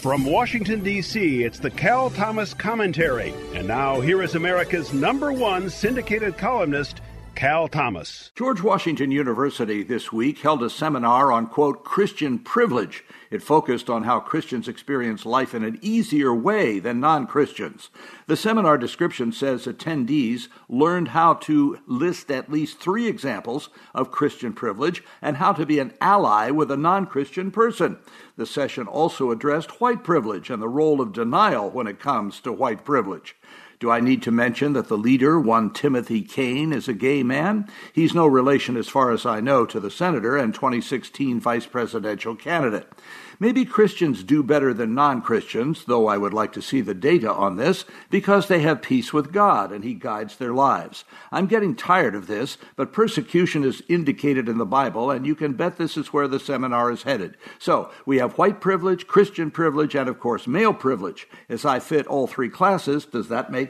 From Washington, D.C., it's the Cal Thomas Commentary. And now, here is America's number one syndicated columnist, Cal Thomas. George Washington University this week held a seminar on, quote, Christian privilege. It focused on how Christians experience life in an easier way than non Christians. The seminar description says attendees learned how to list at least three examples of Christian privilege and how to be an ally with a non Christian person. The session also addressed white privilege and the role of denial when it comes to white privilege. Do I need to mention that the leader, one Timothy Kane, is a gay man? He's no relation, as far as I know, to the senator and 2016 vice presidential candidate. Maybe Christians do better than non Christians, though I would like to see the data on this, because they have peace with God and He guides their lives. I'm getting tired of this, but persecution is indicated in the Bible, and you can bet this is where the seminar is headed. So, we have white privilege, Christian privilege, and of course, male privilege. As I fit all three classes, does that make